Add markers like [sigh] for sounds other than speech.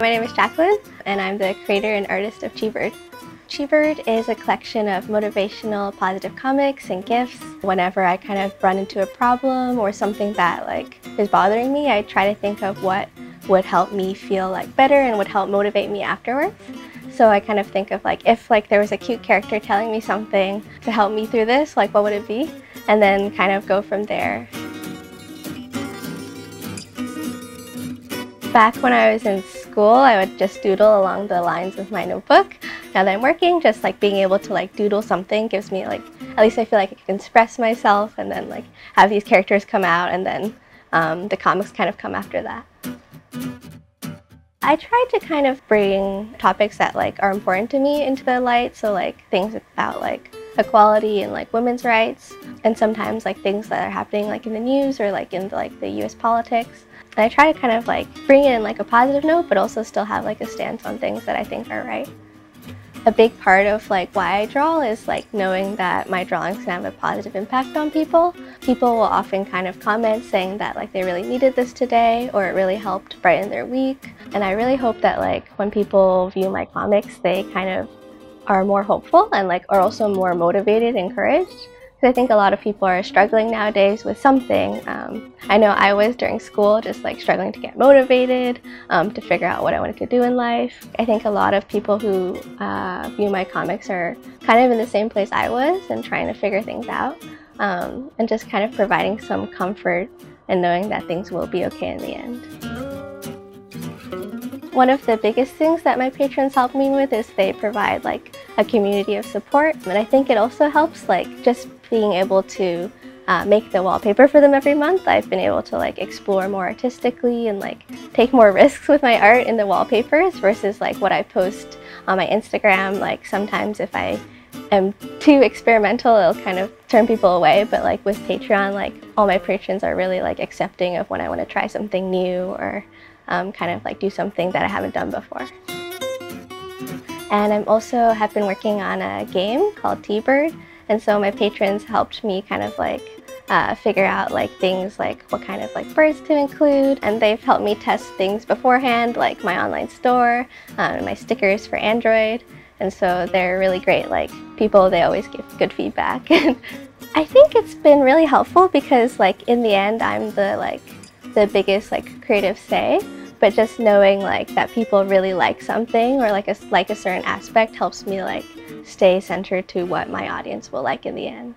My name is Jacqueline, and I'm the creator and artist of Chibird. Chibird is a collection of motivational, positive comics and gifts. Whenever I kind of run into a problem or something that like is bothering me, I try to think of what would help me feel like better and would help motivate me afterwards. So I kind of think of like if like there was a cute character telling me something to help me through this, like what would it be? And then kind of go from there. Back when I was in school, I would just doodle along the lines of my notebook. Now that I'm working, just like being able to like doodle something gives me like, at least I feel like I can express myself and then like have these characters come out and then um, the comics kind of come after that. I try to kind of bring topics that like are important to me into the light. So like things about like equality and like women's rights and sometimes like things that are happening like in the news or like in like the US politics. I try to kind of like bring in like a positive note but also still have like a stance on things that I think are right. A big part of like why I draw is like knowing that my drawings can have a positive impact on people. People will often kind of comment saying that like they really needed this today or it really helped brighten their week. And I really hope that like when people view my comics they kind of are more hopeful and like are also more motivated, and encouraged. I think a lot of people are struggling nowadays with something. Um, I know I was during school just like struggling to get motivated, um, to figure out what I wanted to do in life. I think a lot of people who uh, view my comics are kind of in the same place I was and trying to figure things out um, and just kind of providing some comfort and knowing that things will be okay in the end. One of the biggest things that my patrons help me with is they provide like a community of support and I think it also helps like just being able to uh, make the wallpaper for them every month, I've been able to like explore more artistically and like take more [laughs] risks with my art in the wallpapers versus like what I post on my Instagram. Like sometimes if I am too experimental, it'll kind of turn people away. But like with Patreon, like all my patrons are really like accepting of when I want to try something new or um, kind of like do something that I haven't done before. And I'm also have been working on a game called T-Bird and so my patrons helped me kind of like uh, figure out like things like what kind of like birds to include. And they've helped me test things beforehand like my online store um, my stickers for Android. And so they're really great like people they always give good feedback. [laughs] And I think it's been really helpful because like in the end I'm the like the biggest like creative say. But just knowing like that people really like something or like a, like a certain aspect helps me like stay centered to what my audience will like in the end.